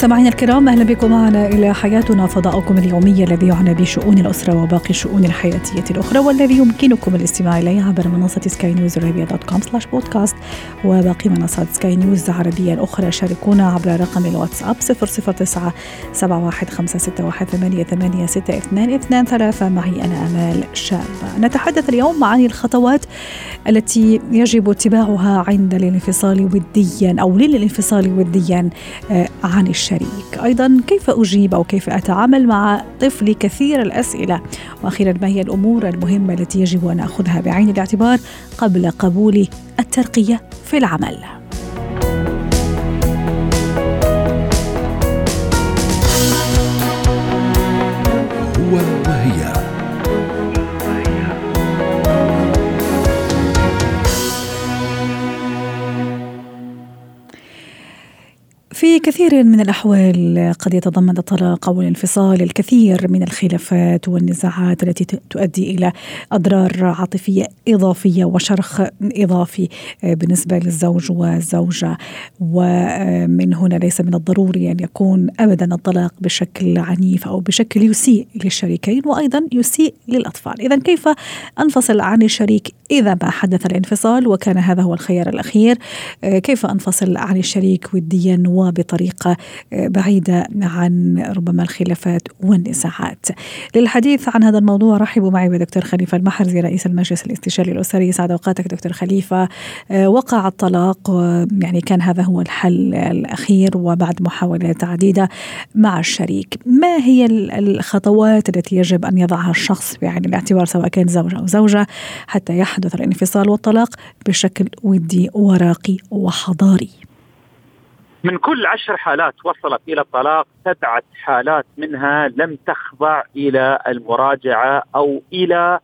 مستمعينا الكرام أهلا بكم معنا إلى حياتنا فضاؤكم اليومي الذي يعنى بشؤون الأسرة وباقي الشؤون الحياتية الأخرى والذي يمكنكم الاستماع إليه عبر منصة سكاي نيوز عربيه dot com slash podcast وباقي منصات سكاي نيوز عربيه الأخرى. شاركونا عبر رقم الواتساب 009 715618862 ثلاثة. معي أنا آمال شاب نتحدث اليوم عن الخطوات التي يجب اتباعها عند الانفصال وديا أو للانفصال وديا آه، عن الشريك أيضا كيف أجيب أو كيف أتعامل مع طفلي كثير الأسئلة؟ وأخيرا ما هي الأمور المهمة التي يجب أن اخذها بعين الاعتبار قبل قبول الترقية في العمل؟ في كثير من الأحوال قد يتضمن الطلاق أو الانفصال الكثير من الخلافات والنزاعات التي تؤدي إلى أضرار عاطفية إضافية وشرخ إضافي بالنسبة للزوج والزوجة. ومن هنا ليس من الضروري أن يكون أبدا الطلاق بشكل عنيف أو بشكل يسيء للشريكين وأيضا يسيء للأطفال. إذا كيف أنفصل عن الشريك إذا ما حدث الانفصال؟ وكان هذا هو الخيار الأخير. كيف أنفصل عن الشريك وديا وبطريقة بعيدة عن ربما الخلافات والنزاعات. للحديث عن هذا الموضوع رحبوا معي بدكتور خليفة المحرزي رئيس المجلس الاستشاري الأسري. سعد أوقاتك دكتور خليفة. وقع الطلاق يعني كان هذا هو الحل الأخير وبعد محاولات عديدة مع الشريك. ما هي الخطوات التي يجب أن يضعها الشخص بعين الاعتبار سواء كان زوج أو زوجة حتى يحدث الانفصال والطلاق بشكل ودي وراقي وحضاري؟ من كل عشر حالات وصلت إلى الطلاق سبعة حالات منها لم تخضع إلى المراجعة أو إلى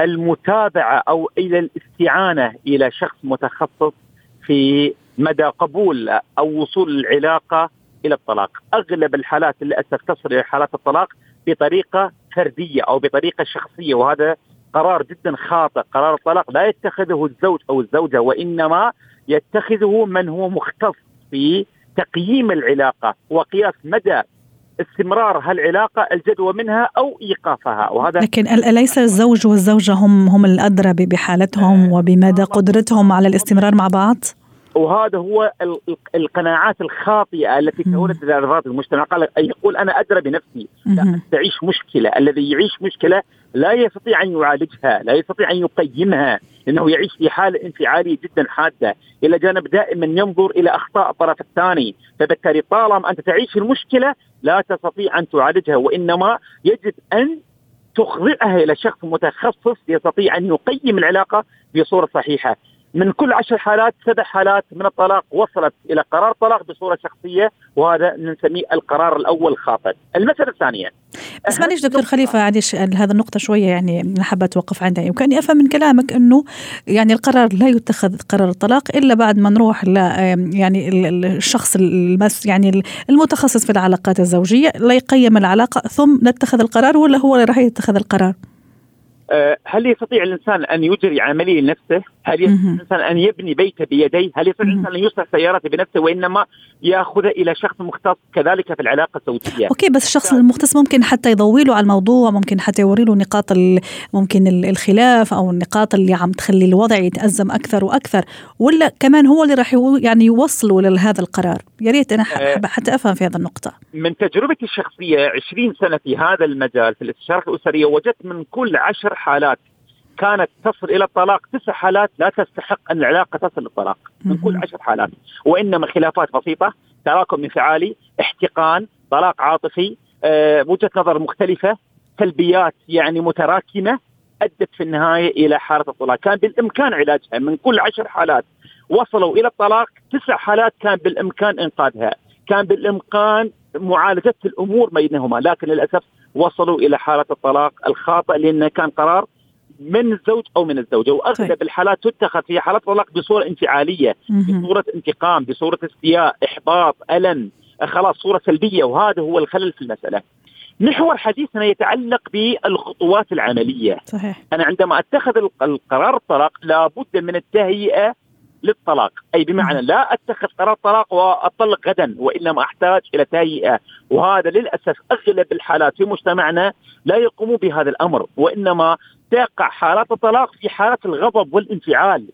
المتابعة أو إلى الاستعانة إلى شخص متخصص في مدى قبول أو وصول العلاقة إلى الطلاق، أغلب الحالات للأسف تصل إلى حالات الطلاق بطريقة فردية أو بطريقة شخصية وهذا قرار جدا خاطئ، قرار الطلاق لا يتخذه الزوج أو الزوجة وإنما يتخذه من هو مختص في تقييم العلاقة وقياس مدى استمرار هالعلاقة الجدوى منها أو إيقافها وهذا لكن أليس الزوج والزوجة هم هم الأدرى بحالتهم وبمدى قدرتهم على الاستمرار مع بعض؟ وهذا هو القناعات الخاطئة التي تورث افراد المجتمع. قال يقول أنا أدرى بنفسي لا تعيش مشكلة. الذي يعيش مشكلة لا يستطيع أن يعالجها لا يستطيع أن يقيمها إنه يعيش في حالة انفعالية جدا حادة. إلى جانب دائما ينظر إلى أخطاء الطرف الثاني. فبالتالي طالما أنت تعيش المشكلة لا تستطيع أن تعالجها وإنما يجب أن تخضعها إلى شخص متخصص يستطيع أن يقيم العلاقة بصورة صحيحة. من كل عشر حالات سبع حالات من الطلاق وصلت إلى قرار طلاق بصورة شخصية وهذا نسميه القرار الأول خاطئ. المسألة الثانية بس معلش دكتور خليفة معلش هذا النقطة شوية يعني حابة أتوقف عندها وكاني أفهم من كلامك إنه يعني القرار لا يتخذ قرار الطلاق إلا بعد ما نروح ل يعني الشخص المس يعني المتخصص في العلاقات الزوجية لا يقيم العلاقة ثم نتخذ القرار ولا هو اللي راح يتخذ القرار؟ آه، هل يستطيع الإنسان أن يجري عملية لنفسه؟ هل يستطيع الإنسان أن يبني بيته بيديه؟ هل يستطيع الإنسان أن يصلح سيارته بنفسه وإنما يأخذ إلى شخص مختص كذلك في العلاقة الزوجية؟ أوكي بس الشخص المختص ممكن حتى يضوي له على الموضوع، ممكن حتى يوري له نقاط ممكن الخلاف أو النقاط اللي عم تخلي الوضع يتأزم أكثر وأكثر، ولا كمان هو اللي راح يعني يوصله لهذا القرار؟ يا ريت أنا آه، حتى أفهم في هذه النقطة. من تجربتي الشخصية 20 سنة في هذا المجال في الاستشاره الأسرية وجدت من كل عشر حالات كانت تصل إلى الطلاق تسع حالات لا تستحق أن العلاقة تصل للطلاق من كل عشر حالات وإنما خلافات بسيطة تراكم انفعالي احتقان طلاق عاطفي أه وجهة نظر مختلفة سلبيات يعني متراكمة أدت في النهاية إلى حالة الطلاق، كان بالإمكان علاجها من كل عشر حالات. وصلوا إلى الطلاق تسع حالات كان بالإمكان إنقاذها، كان بالإمكان معالجة الأمور بينهما، لكن للأسف وصلوا إلى حالة الطلاق الخاطئ لأنه كان قرار من الزوج أو من الزوجة وأغلب طيب. الحالات تتخذ في حالات طلاق بصورة انفعالية بصورة انتقام بصورة استياء إحباط ألم خلاص صورة سلبية وهذا هو الخلل في المسألة. محور حديثنا يتعلق بالخطوات العملية. صحيح. أنا عندما أتخذ القرار الطلاق لابد من التهيئة للطلاق. أي بمعنى لا أتخذ قرار طلاق وأطلق غدا وإنما أحتاج إلى تهيئة. وهذا للأسف أغلب الحالات في مجتمعنا لا يقوموا بهذا الأمر وإنما تقع حالات الطلاق في حالة الغضب والانفعال.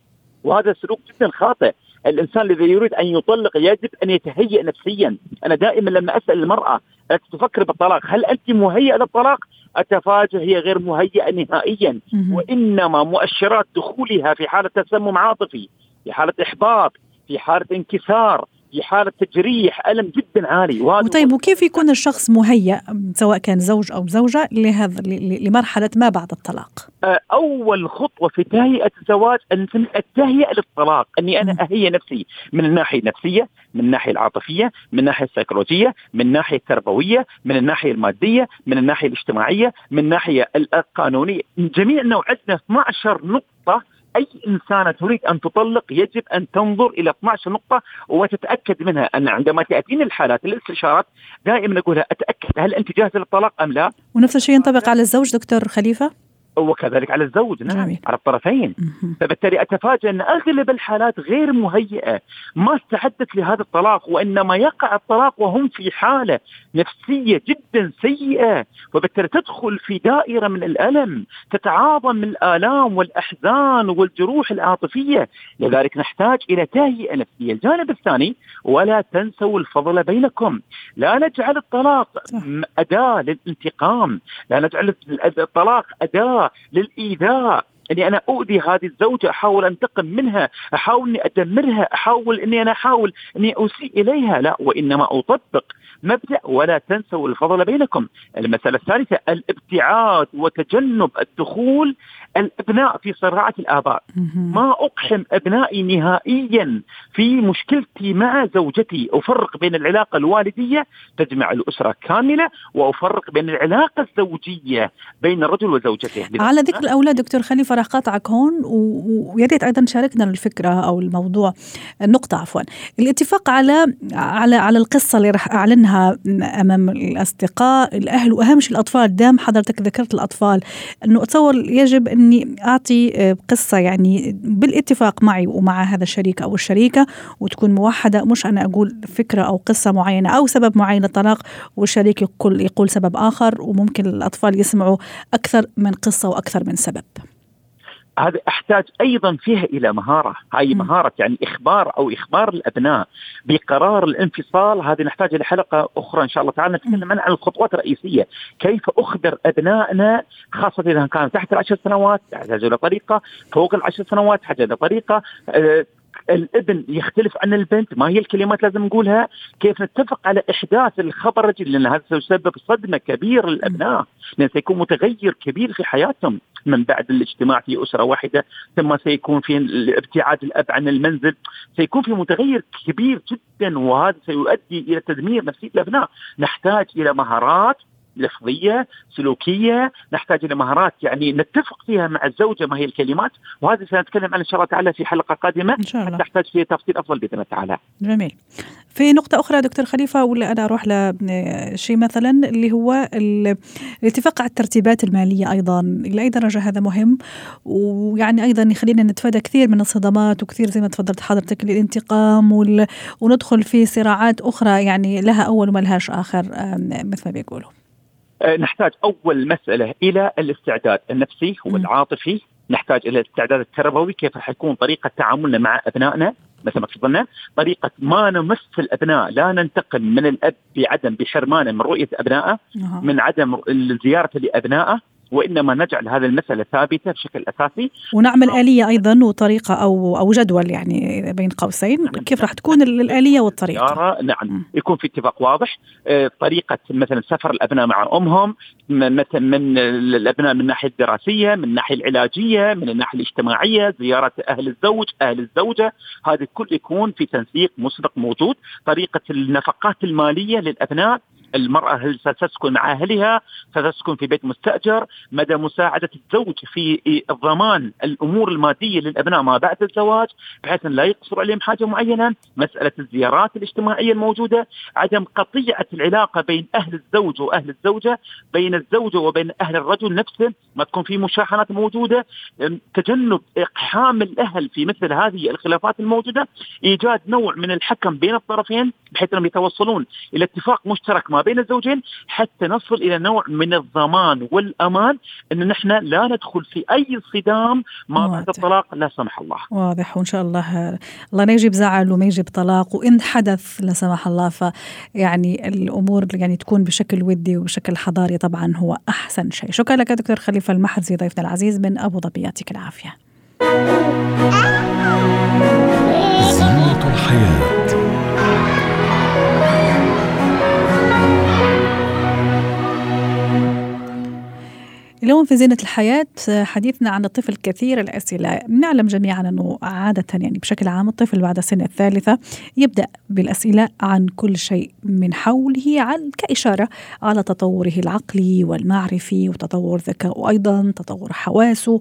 وهذا سلوك جدا خاطئ. الإنسان الذي يريد أن يطلق يجب أن يتهيأ نفسيا. أنا دائما لما أسأل المرأة التي تفكر بالطلاق هل أنت مهيئة للطلاق؟ اتفاجئ هي غير مهيئة نهائيا. وإنما مؤشرات دخولها في حالة تسمم عاطفي. في حالة إحباط في حالة انكسار في حالة تجريح ألم جدا عالي. طيب وكيف يكون الشخص مهيأ سواء كان زوج أو زوجة لهذا لمرحلة ما بعد الطلاق؟ أول خطوة في تهيئة الزواج أن التهيئة للطلاق أني أنا أهيئ نفسي من الناحية النفسية من الناحية العاطفية من الناحية السيكولوجية من الناحية التربوية من الناحية المادية من الناحية الاجتماعية من الناحية القانونية. من جميع النوع عندنا 12 نقطة أي إنسانة تريد أن تطلق يجب أن تنظر إلى 12 نقطة وتتأكد منها أن عندما تأتيني الحالات الاستشارات دائما اقولها أتأكد هل أنت جاهزة للطلاق أم لا؟ ونفس الشيء ينطبق على الزوج دكتور خليفة؟ وكذلك على الزوج نعم جميل. على الطرفين. فبالتالي اتفاجئ أن أغلب الحالات غير مهيئة ما استعدت لهذا الطلاق وإنما يقع الطلاق وهم في حالة نفسية جدا سيئة. وبالتالي تدخل في دائرة من الألم تتعاظم من الآلام والأحزان والجروح العاطفية. لذلك نحتاج إلى تهيئة نفسية. الجانب الثاني ولا تنسوا الفضل بينكم. لا نجعل الطلاق أداة للانتقام. لا نجعل الطلاق أداة للإيذاء. إني أنا أؤذي هذه الزوجة أحاول أنتقم منها أحاول إني أدمرها أحاول إني أنا أحاول إني أسيء إليها. لا وإنما أطبق مبدأ ولا تنسوا الفضل بينكم. المسألة الثالثة الابتعاد وتجنب الدخول الأبناء في صراعات الآباء. ما أقحم أبنائي نهائيا في مشكلتي مع زوجتي. أفرق بين العلاقة الوالدية تجمع الأسرة كاملة وأفرق بين العلاقة الزوجية بين الرجل وزوجته. على ذكر الأولاد دكتور خليفة راح قاطعك هون ويا ريت أيضا شاركنا الفكرة أو الموضوع. النقطة عفوا. الاتفاق على على على القصة اللي راح أعلنها أمام الأصدقاء. الأهل وأهم شيء الأطفال دام حضرتك ذكرت الأطفال إنه أتصور يجب ان إني أعطي آه، قصة يعني بالاتفاق معي ومع هذا الشريك أو الشريكة وتكون موحدة. مش أنا أقول فكرة أو قصة معينة أو سبب معين للطلاق والشريك يقول يقول سبب آخر وممكن الأطفال يسمعوا أكثر من قصة وأكثر من سبب. هذا أحتاج أيضا فيها إلى مهارة، هاي مهارة يعني إخبار أو إخبار الأبناء بقرار الانفصال. هذه نحتاج إلى حلقة أخرى إن شاء الله تعالى نتكلم عن الخطوات الرئيسية، كيف أخبر أبنائنا خاصة إذا كانوا تحت العشر سنوات يحتاج إلى طريقة، فوق العشر سنوات يحتاج إلى طريقه، الابن يختلف عن البنت. ما هي الكلمات لازم نقولها؟ كيف نتفق على إحداث الخبر لأن هذا سيسبب صدمة كبيرة للأبناء. لأن سيكون متغير كبير في حياتهم من بعد الاجتماع في أسرة واحدة ثم سيكون في ابتعاد الأب عن المنزل. سيكون في متغير كبير جدا وهذا سيؤدي إلى تدمير نفسية الأبناء. نحتاج إلى مهارات لفظية سلوكية. نحتاج إلى مهارات يعني نتفق فيها مع الزوجة ما هي الكلمات وهذا سنتكلم عنه إن شاء الله تعالى في حلقة قادمة. إن شاء الله. تحتاج فيها تفصيل أفضل بإذن الله تعالى. جميل. في نقطة أخرى دكتور خليفة ولا أنا أروح لشيء مثلا اللي هو الاتفاق على الترتيبات المالية أيضا إلى أي درجة هذا مهم؟ ويعني أيضا يخلينا نتفادى كثير من الصدمات وكثير زي ما تفضلت حضرتك الانتقام وندخل في صراعات أخرى يعني لها أول وما لهاش آخر مثل ما بيقولوا. نحتاج أول مسألة إلى الاستعداد النفسي والعاطفي نحتاج إلى الاستعداد التربوي كيف راح يكون طريقة تعاملنا مع أبنائنا مثل ما تفضلنا. طريقة ما نمس الأبناء لا ننتقم من الأب بعدم بحرمانة من رؤية أبنائه من عدم الزيارة لأبنائه. وإنما نجعل هذه المسألة ثابتة بشكل أساسي. ونعمل آلية أيضا وطريقة أو أو جدول يعني بين قوسين. نعم. كيف راح تكون الآلية والطريقة؟ نعم. يكون في اتفاق واضح. آه، طريقة مثلا سفر الأبناء مع أمهم مثلا من الأبناء من الناحيه الدراسيه من الناحيه العلاجية من الناحية الاجتماعية زيارة أهل الزوج أهل الزوجة. هذا كل يكون في تنسيق مسبق موجود. طريقة النفقات المالية للأبناء المرأة هل ستسكن مع اهلها ستسكن في بيت مستأجر مدى مساعدة الزوج في ضمان الأمور المادية للأبناء ما بعد الزواج بحيث أن لا يقصر عليهم حاجة معينة مسألة الزيارات الاجتماعية الموجودة عدم قطيعة العلاقة بين أهل الزوج وأهل الزوجة بين الزوجه وبين أهل الرجل نفسه ما تكون في مشاحنات موجودة تجنب إقحام الأهل في مثل هذه الخلافات الموجودة إيجاد نوع من الحكم بين الطرفين بحيث أنهم يتوصلون إلى اتفاق مشترك ما بين الزوجين حتى نصل إلى نوع من الضمان والأمان أن نحن لا ندخل في أي صدام ما بعد الطلاق لا سمح الله. واضح وإن شاء الله الله لا يجيب زعل وما يجيب طلاق وإن حدث لا سمح الله فيعني الأمور يعني تكون بشكل ودي وبشكل حضاري طبعا هو أحسن شيء. شكرا لك دكتور خليفة المحرزي ضيفنا العزيز من أبو ظبي يعطيك العافية. زينة الحياة اليوم في زينة الحياة حديثنا عن الطفل كثير الأسئلة. نعلم جميعا أنه عادة يعني بشكل عام الطفل بعد السنة الثالثة يبدأ بالأسئلة عن كل شيء من حوله عن كإشارة على تطوره العقلي والمعرفي وتطور ذكائه أيضا تطور حواسه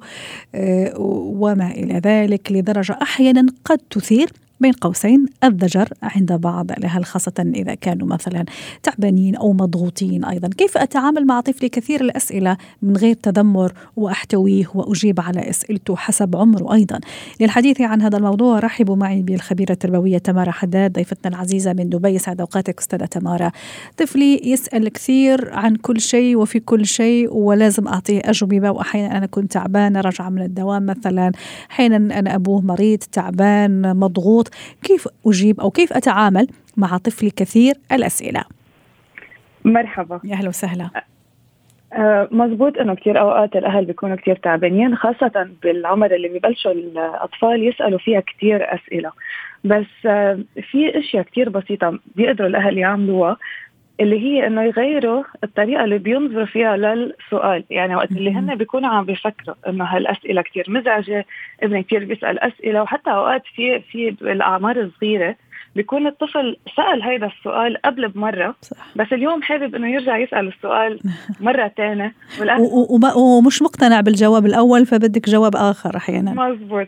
آه، وما إلى ذلك لدرجة أحيانا قد تثير. بين قوسين الضجر عند بعض الأهل خاصة إذا كانوا مثلا تعبانين أو مضغوطين أيضا. كيف أتعامل مع طفلي؟ كثير الأسئلة من غير تذمر وأحتويه وأجيب على أسئلته حسب عمره أيضا. للحديث عن هذا الموضوع رحبوا معي بالخبيرة التربوية تمارا حداد ضيفتنا العزيزة من دبي. سعد أوقاتك أستاذة تمارا. طفلي يسأل كثير عن كل شيء وفي كل شيء ولازم أعطيه أجوبة. وأحيانا أنا كنت تعبانة راجعة من الدوام مثلا. أحيانا أنا أبوه مريض تعبان مضغوط. كيف أجيب أو كيف أتعامل مع طفلي كثير؟ الأسئلة. مرحبا. يا أهلا وسهلا. مزبوط إنه كثير أوقات الأهل بيكونوا كثير تعبانين خاصة بالعمر اللي ببلشوا الأطفال يسألوا فيها كثير أسئلة. بس في أشياء كثير بسيطة بيقدروا الأهل يعملوها. اللي هي إنه يغيروا الطريقة اللي بينظروا فيها للسؤال. يعني وقت اللي هن بيكونوا عم بيفكروا إنه هالأسئلة كثير مزعجة ابني كثير بيسأل أسئلة وحتى أوقات في في الأعمار الصغيرة بيكون الطفل سأل هذا السؤال قبل بمرة صح. بس اليوم حابب إنه يرجع يسأل السؤال مرة ثانية ومش مقتنع بالجواب الأول فبدك جواب آخر أحيانا. مزبوط.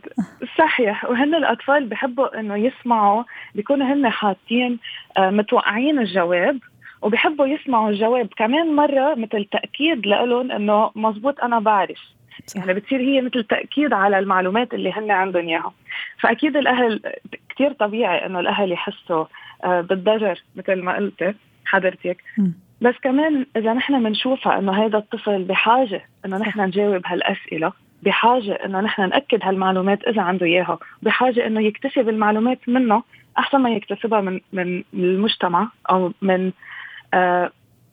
صحيح. وهن الأطفال بحبوا إنه يسمعوا بيكونوا هن حاطين آه، متوقعين الجواب وبيحبوا يسمعوا الجواب. كمان مرة مثل تأكيد لهم إنه مزبوط أنا بعرف. صح. يعني بتصير هي مثل تأكيد على المعلومات اللي هن عندهم إياها. فأكيد الأهل كتير طبيعي إنه الأهل يحسوا آه، بالضجر مثل ما قلت حضرتك. م. بس كمان إذا نحن بنشوفها إنه هذا الطفل بحاجة إنه نحن نجاوب هالأسئلة بحاجة إنه نحن نأكد هالمعلومات إذا عنده إياها بحاجة إنه يكتسب المعلومات منه أحسن ما يكتسبها من من المجتمع أو من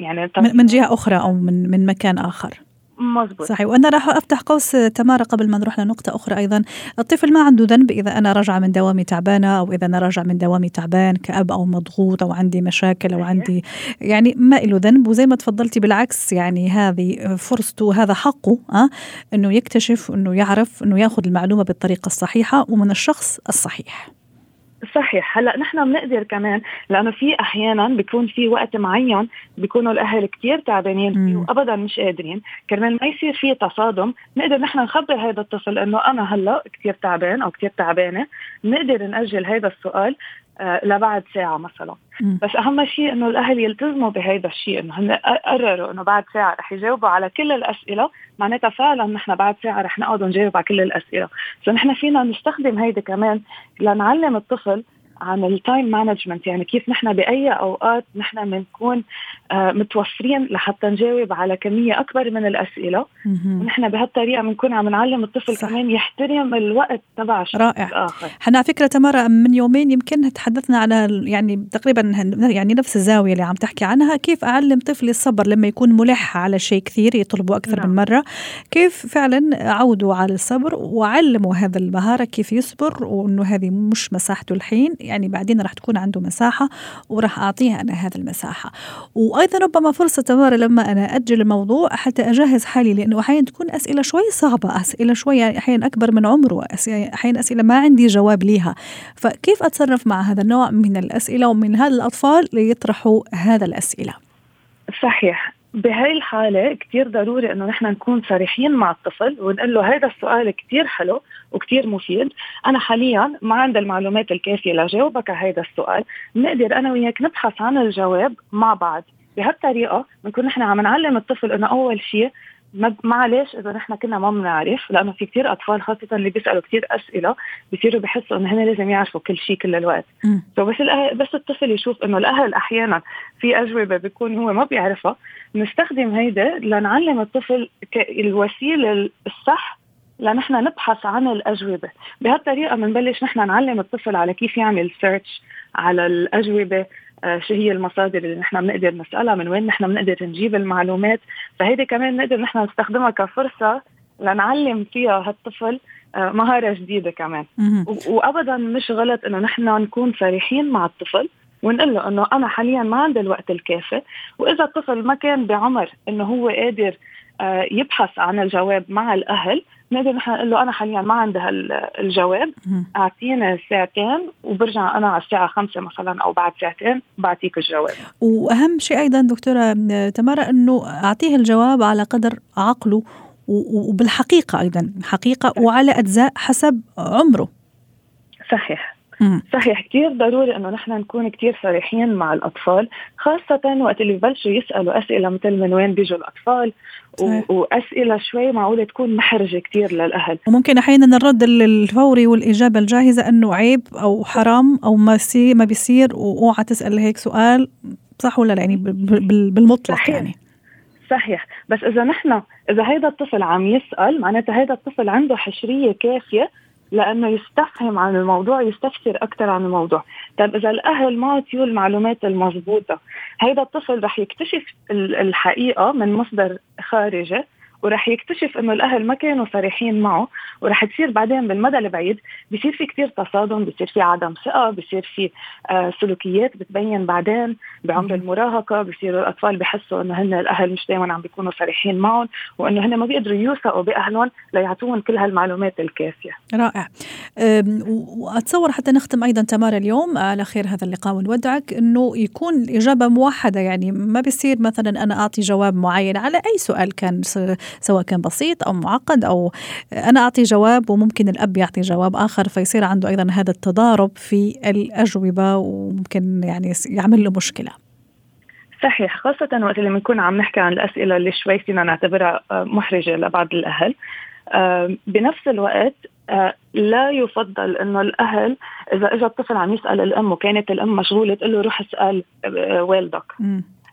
يعني من جهة أخرى أو من من مكان آخر. مزبوط. صحيح. وأنا راح أفتح قوس تمارا قبل ما نروح لنقطة أخرى أيضا. الطفل ما عنده ذنب إذا أنا راجعة من دوامي تعبانة أو إذا أنا راجع من دوامي تعبان كأب أو مضغوط أو عندي مشاكل أو عندي يعني ما له ذنب. وزي ما تفضلتي بالعكس يعني هذه فرصته هذا حقه أه؟ إنه يكتشف إنه يعرف إنه يأخذ المعلومة بالطريقة الصحيحة ومن الشخص الصحيح. صحيح. هلا نحن بنقدر كمان لأنه في أحيانا بيكون في وقت معين بيكونوا الأهل كثير تعبانين فيه وابدا مش قادرين. كرمال ما يصير في تصادم نقدر نحن نخبر هذا الطفل إنه أنا هلأ كثير تعبان أو كثير تعبانة. بنقدر نأجل هذا السؤال. لبعد ساعة مثلا. م. بس أهم شيء إنه الأهل يلتزموا بهذا الشيء إنه هن قرروا إنه بعد ساعة رح يجاوبوا على كل الأسئلة. معناتها فعلا نحن بعد ساعة رح نقعد ونجاوب على كل الأسئلة. فنحن فينا نستخدم هيدا كمان لنعلم الطفل عن ال time management يعني كيف نحن بأي أوقات نحن بنكون آه متوفرين لحتى نجاوب على كمية أكبر من الأسئلة. ونحن بهالطريقة بنكون عم نعلم الطفل صح. كمان يحترم الوقت تبع الشخص رائع إحنا على فكرة تمارا من يومين يمكن تحدثنا على يعني تقريبا يعني نفس الزاوية اللي عم تحكي عنها. كيف أعلم طفلي الصبر لما يكون ملح على شيء كثير يطلبه أكثر نعم. من مرة؟ كيف فعلا أعوده على الصبر وأعلمه هذا المهارة كيف يصبر وأنه هذه مش مساحته الحين؟ يعني بعدين راح تكون عنده مساحة وراح أعطيه أنا هذه المساحة. وأيضا ربما فرصة تمارا لما أنا أجل الموضوع حتى أجهز حالي لأنه أحيانا تكون أسئلة شوي صعبة أسئلة شوي أحيانا أكبر من عمره أحيانا أسئلة ما عندي جواب ليها. فكيف أتصرف مع هذا النوع من الأسئلة ومن هذا الأطفال ليطرحوا هذا الأسئلة؟ صحيح. بهاي الحالة كتير ضروري إنه نحن نكون صريحين مع الطفل ونقول له هذا السؤال كتير حلو وكتير مفيد، أنا حاليا ما عندي المعلومات الكافية لجاوبك على هذا السؤال، بنقدر أنا وياك نبحث عن الجواب مع بعض، بهالطريقة بنكون نحن عم نعلم الطفل إنه أول شيء معلش إذا نحن كنا ما بنعرف لأنه في كثير أطفال خاصة اللي بيسألوا كثير أسئلة بصيروا بحسوا إنه هن لازم يعرفوا كل شيء كل الوقت. so بس بس الطفل يشوف إنه الأهل أحيانا في أجوبة بيكون هو ما بيعرفها. بنستخدم هيدا لنعلم الطفل الوسيلة الصح لنحن نبحث عن الأجوبة. بهالطريقة بنبلش نحن نعلم الطفل على كيف يعمل search على الأجوبة شو هي المصادر اللي نحن بنقدر نسألها من وين نحن بنقدر نجيب المعلومات. فهيدي كمان نقدر نحن نستخدمها كفرصة لنعلم فيها هالطفل آه، مهارة جديدة كمان. وابدا مش غلط إنه نحن نكون صريحين مع الطفل ونقول له إنه أنا حاليا ما عندي الوقت الكافي وإذا الطفل ما كان بعمر إنه هو قادر آه، يبحث عن الجواب مع الأهل. نقدر نحن نقول له أنا حاليا ما عندي هالجواب أعطيني ساعتين وبرجع أنا على الساعة خمسة مثلا أو بعد ساعتين بعطيك الجواب. وأهم شيء أيضا دكتورة تمارا إنه أعطيه الجواب على قدر عقله وبالحقيقة أيضا حقيقة وعلى أجزاء حسب عمره. صحيح. صحيح كثير ضروري إنه نحن نكون كثير صريحين مع الأطفال خاصة وقت اللي ببلشوا يسألوا أسئلة مثل من وين بيجوا الأطفال؟ و... وأسئلة شوي معقولة تكون محرجة كثير للأهل. وممكن أحيانا الرد الفوري والإجابة الجاهزة إنه عيب أو حرام أو ما سي ما بيصير وأوعى تسأل هيك سؤال صح ولا لا؟ يعني بالمطلق صحيح. يعني. صحيح. بس إذا نحن إذا هيدا الطفل عم يسأل معناتها هيدا الطفل عنده حشرية كافية لأنه يستفهم عن الموضوع يستفسر أكثر عن الموضوع. طيب إذا الأهل ما عطيوا المعلومات المضبوطة هيدا الطفل رح يكتشف الحقيقة من مصدر خارجي ورح يكتشف إنه الأهل ما كانوا صريحين معه ورح تصير بعدين بالمدى البعيد بصير في كتير تصادم بصير في عدم ثقة بصير في آه سلوكيات بتبين بعدين بعمر المراهقة بصيروا الأطفال بحسوا إنه هن الأهل مش دائما عم بيكونوا صريحين معهم وإنه هن ما بيقدروا يوثقوا بأهلهم ليعطوهم كل هالمعلومات الكافية. رائع. وأتصور حتى نختم أيضا تمارا اليوم على خير هذا اللقاء ونودعك إنه يكون الاجابه موحدة يعني ما بيصير مثلا أنا أعطي جواب معين. على أي سؤال كان سواء كان بسيط أو معقد أو أنا أعطي جواب وممكن الأب يعطي جواب آخر فيصير عنده أيضا هذا التضارب في الأجوبة وممكن يعني يعمل له مشكلة. صحيح خاصة وقت اللي بنكون عم نحكي عن الأسئلة اللي شوي فينا نعتبرها آه، محرجة لبعض الأهل. آه، بنفس الوقت آه، لا يفضل إنه الأهل إذا اجى الطفل عم يسأل الأم وكانت الأم مشغولة تقول له روح اسأل والدك.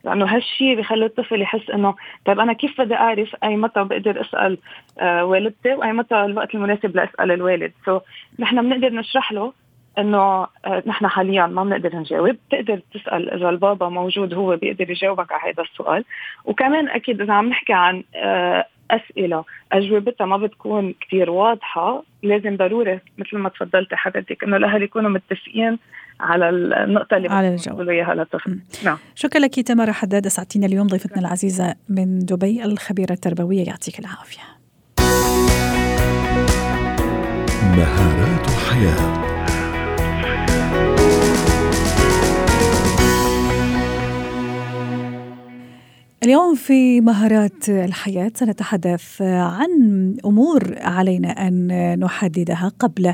لأنه هالشيء بخلي الطفل يحس إنه طيب أنا كيف بدي أعرف أي متى بقدر أسأل آه والدتي وأي متى الوقت المناسب لأسأل الوالد. سو so, نحن بنقدر نشرح له إنه آه نحن حاليا ما بنقدر نجاوب. بتقدر تسأل إذا البابا موجود هو بيقدر يجاوبك على هذا السؤال. وكمان أكيد إذا عم نحكي عن آه أسئلة أجوبتها ما بتكون كثير واضحة. لازم ضروري مثل ما تفضلتي حضرتك إنه الأهل يكونوا متفقين على النقطة اللي على الجو اياها للطفل نعم. شكرا لك تمارا حداد اسعدتينا اليوم ضيفتنا العزيزة من دبي الخبيرة التربوية يعطيك العافية. مهارات الحياة اليوم في مهارات الحياة سنتحدث عن أمور علينا أن نحددها قبل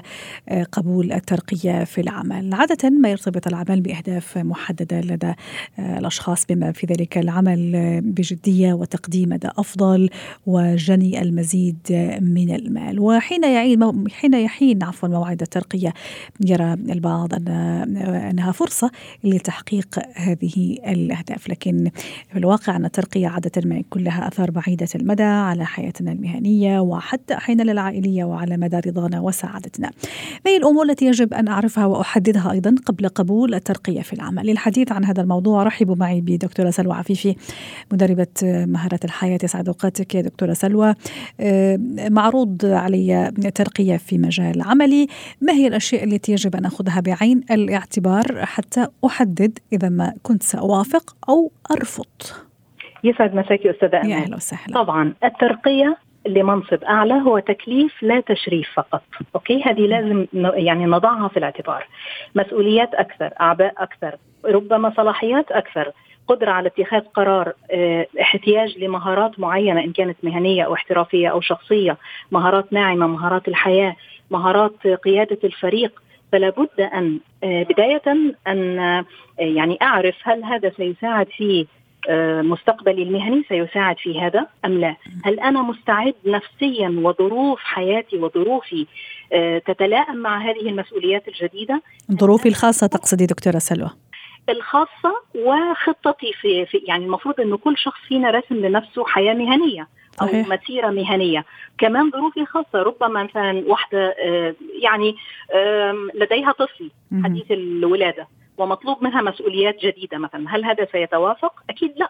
قبول الترقية في العمل. عادة ما يرتبط العمل بأهداف محددة لدى الأشخاص بما في ذلك العمل بجدية وتقديم أداء أفضل وجني المزيد من المال. وحين يعين حين يحين عفوا موعد الترقية يرى البعض أن أنها فرصة لتحقيق هذه الأهداف. لكن في الواقع أن الترقية عادة ما يكون لها أثار بعيدة المدى على حياتنا المهنية وحتى أحيانا العائلية وعلى مدى رضانا وسعادتنا. ما هي الأمور التي يجب أن أعرفها وأحددها أيضا قبل قبول الترقية في العمل. للحديث عن هذا الموضوع رحبوا معي بدكتورة سلوى عفيفي مدربة مهارات الحياة. يسعد أوقاتك يا دكتورة سلوى. معروض علي ترقية في مجال عملي. ما هي الأشياء التي يجب أن أخذها بعين الاعتبار حتى أحدد إذا ما كنت سأوافق أو أرفض؟ يسعد مساكي أستاذة أمان أهلا وسهلا. طبعا الترقية لمنصب أعلى هو تكليف لا تشريف فقط. أوكي؟ هذه لازم يعني نضعها في الاعتبار. مسؤوليات أكثر أعباء أكثر ربما صلاحيات أكثر قدرة على اتخاذ قرار آه، احتياج لمهارات معينة إن كانت مهنية أو احترافية أو شخصية مهارات ناعمة مهارات الحياة مهارات قيادة الفريق. فلا بد أن آه، بداية أن آه، يعني أعرف هل هذا سيساعد في مستقبلي المهني سيساعد في هذا أم لا؟ هل أنا مستعد نفسيا وظروف حياتي وظروفي تتلائم مع هذه المسؤوليات الجديدة؟ ظروفي الخاصة تقصدي دكتورة سلوى؟ الخاصة وخطتي في, في يعني المفروض انه كل شخص فينا رسم لنفسه حياة مهنية أو صحيح. مسيرة مهنية كمان ظروفي خاصه ربما مثلا واحدة آه، يعني لديها طفل حديث الولادة ومطلوب منها مسؤوليات جديدة مثلا. هل هذا سيتوافق؟ أكيد لا.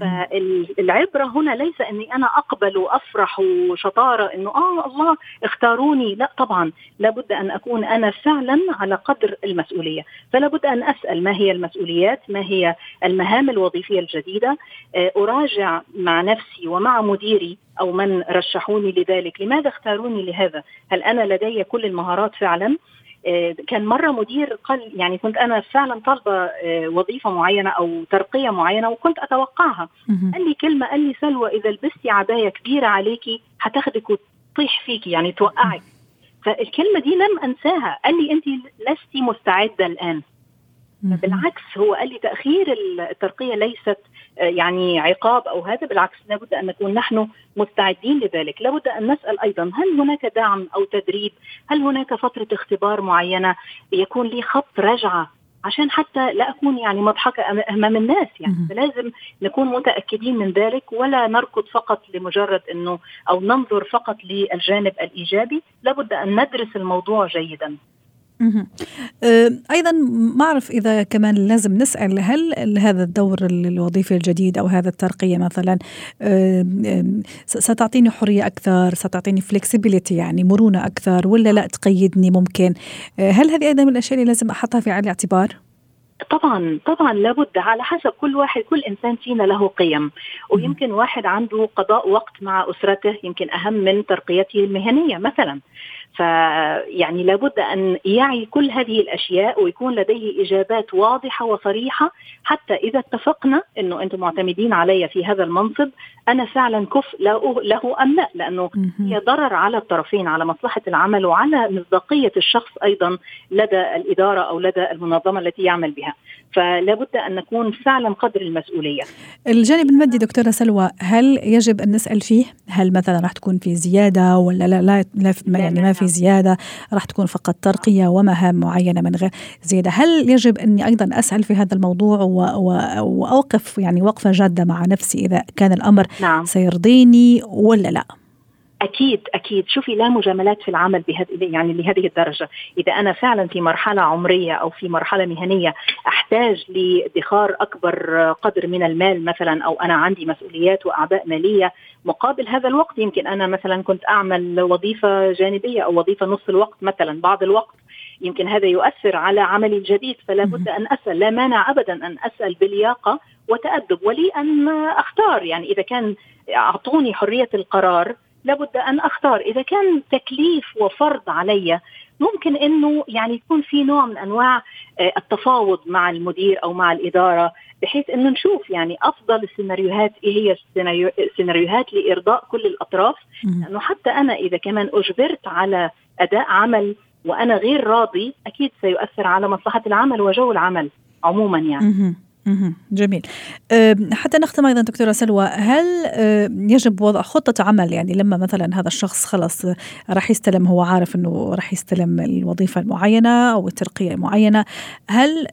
فالعبرة هنا ليس أني أنا أقبل وأفرح وشطارة إنه آه الله اختاروني. لا طبعا. لابد أن أكون أنا فعلا على قدر المسؤولية. فلا بد أن أسأل ما هي المسؤوليات ما هي المهام الوظيفية الجديدة. آه، أراجع مع نفسي ومع مديري أو من رشحوني لذلك. لماذا اختاروني لهذا؟ هل أنا لدي كل المهارات فعلا؟ آه، كان مرة مدير قال يعني كنت أنا فعلا طالبة آه، وظيفة معينة أو ترقية معينة وكنت أتوقعها. قال لي كلمة قال لي سلوى إذا لبستي عباية كبيرة عليكي هتاخدك وتطيح فيكي يعني توقعك. فالكلمة دي لم أنساها. قال لي انت لست مستعدة الآن. بالعكس هو قال لي تأخير الترقية ليست آه، يعني عقاب أو هذا بالعكس لابد أن نكون نحن مستعدين لذلك، لابد أن نسأل أيضا هل هناك دعم أو تدريب؟ هل هناك فترة اختبار معينة؟ يكون لي خط رجعة عشان حتى لا أكون يعني مضحكة أمام الناس يعني. لازم نكون متأكدين من ذلك ولا نركض فقط لمجرد إنه أو ننظر فقط للجانب الإيجابي. لابد أن ندرس الموضوع جيدا. أيضا ما أعرف إذا كمان لازم نسأل هل هذا الدور الوظيفي الجديد أو هذا الترقية مثلا ستعطيني حرية أكثر ستعطيني فلكسبيليتي يعني مرونة أكثر ولا لا تقيدني ممكن؟ أه، هل هذه أيضا من الأشياء اللي لازم أحطها في عين الاعتبار طبعا طبعا لابد. على حسب كل واحد كل إنسان فينا له قيم. ويمكن واحد عنده قضاء وقت مع أسرته يمكن أهم من ترقيته المهنية مثلا. فيعني لابد أن يعي كل هذه الأشياء ويكون لديه إجابات واضحة وصريحة حتى إذا اتفقنا إنه أنتم معتمدين علي في هذا المنصب أنا فعلا كفء له أم لا لأنه هي ضرر على الطرفين على مصلحة العمل وعلى مصداقية الشخص أيضا لدى الإدارة أو لدى المنظمة التي يعمل بها فلا بد أن نكون فعلا قدر المسؤولية. الجانب المادي دكتورة سلوى هل يجب أن نسأل فيه؟ هل مثلا راح تكون في زيادة ولا لا لا, لا يعني ما في زيادة راح تكون فقط ترقية ومهام معينة من غير زيادة، هل يجب أني أيضا أسأل في هذا الموضوع وأوقف يعني وقفة جادة مع نفسي إذا كان الأمر نعم. سيرضيني ولا لا؟ أكيد أكيد. شوفي لا مجاملات في العمل بهذه يعني لهذه الدرجة. إذا أنا فعلا في مرحلة عمرية أو في مرحلة مهنية أحتاج لادخار أكبر قدر من المال مثلا أو أنا عندي مسؤوليات وأعباء مالية مقابل هذا الوقت يمكن أنا مثلا كنت أعمل وظيفة جانبية أو وظيفة نص الوقت مثلا بعض الوقت. يمكن هذا يؤثر على عملي الجديد فلا بد أن أسأل. لا مانع ابدا أن أسأل بلياقه وتأدب. ولي أن أختار. يعني إذا كان أعطوني حرية القرار لابد أن أختار. إذا كان تكليف وفرض علي ممكن إنه يعني يكون في نوع من أنواع آه، التفاوض مع المدير أو مع الإدارة بحيث إنه نشوف يعني أفضل السيناريوهات إيه هي السيناريوهات لإرضاء كل الأطراف. لأنه حتى أنا إذا كمان أجبرت على أداء عمل وأنا غير راضي أكيد سيؤثر على مصلحة العمل وجو العمل عموما يعني. جميل. حتى نختم أيضا دكتورة سلوى هل يجب وضع خطة عمل؟ يعني لما مثلا هذا الشخص خلص راح يستلم هو عارف إنه راح يستلم الوظيفة المعينة أو الترقية المعينة هل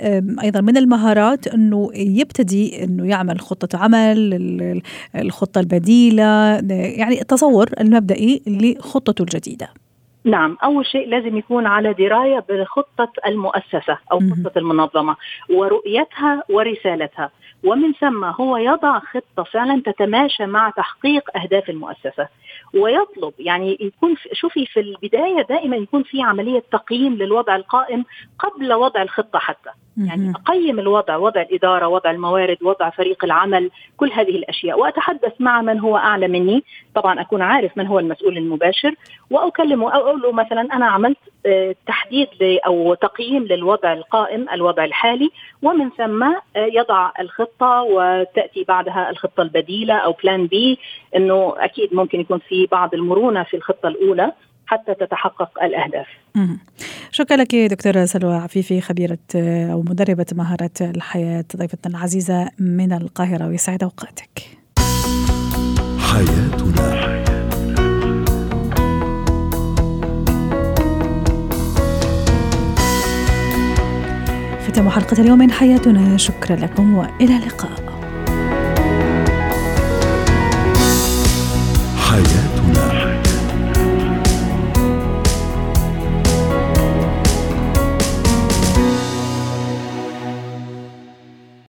أيضا من المهارات إنه يبتدي إنه يعمل خطة عمل الخطة البديلة؟ يعني التصور المبدئي لخطته الجديدة. نعم أول شيء لازم يكون على دراية بخطة المؤسسة أو خطة المنظمة ورؤيتها ورسالتها. ومن ثم هو يضع خطة فعلا تتماشى مع تحقيق أهداف المؤسسة. ويطلب يعني يكون شوفي في البداية دائما يكون في عملية تقييم للوضع القائم قبل وضع الخطة حتى. يعني أقيم الوضع وضع الإدارة وضع الموارد وضع فريق العمل كل هذه الأشياء. وأتحدث مع من هو أعلى مني. طبعا أكون عارف من هو المسؤول المباشر. وأكلمه أو أقول له مثلا أنا عملت آه، تحديد أو تقييم للوضع القائم الوضع الحالي. ومن ثم آه، يضع الخطة وتأتي بعدها الخطة البديلة أو بلان بي أنه أكيد ممكن يكون في بعض المرونة في الخطة الأولى. حتى تتحقق الأهداف. شكرا لك دكتورة سلوى عفيفي خبيرة أو مدربة مهارات الحياة ضيفتنا العزيزة من القاهرة ويسعد أوقاتك. حياتنا. ختام حلقة اليوم من حياتنا. شكرا لكم وإلى اللقاء. حياتنا.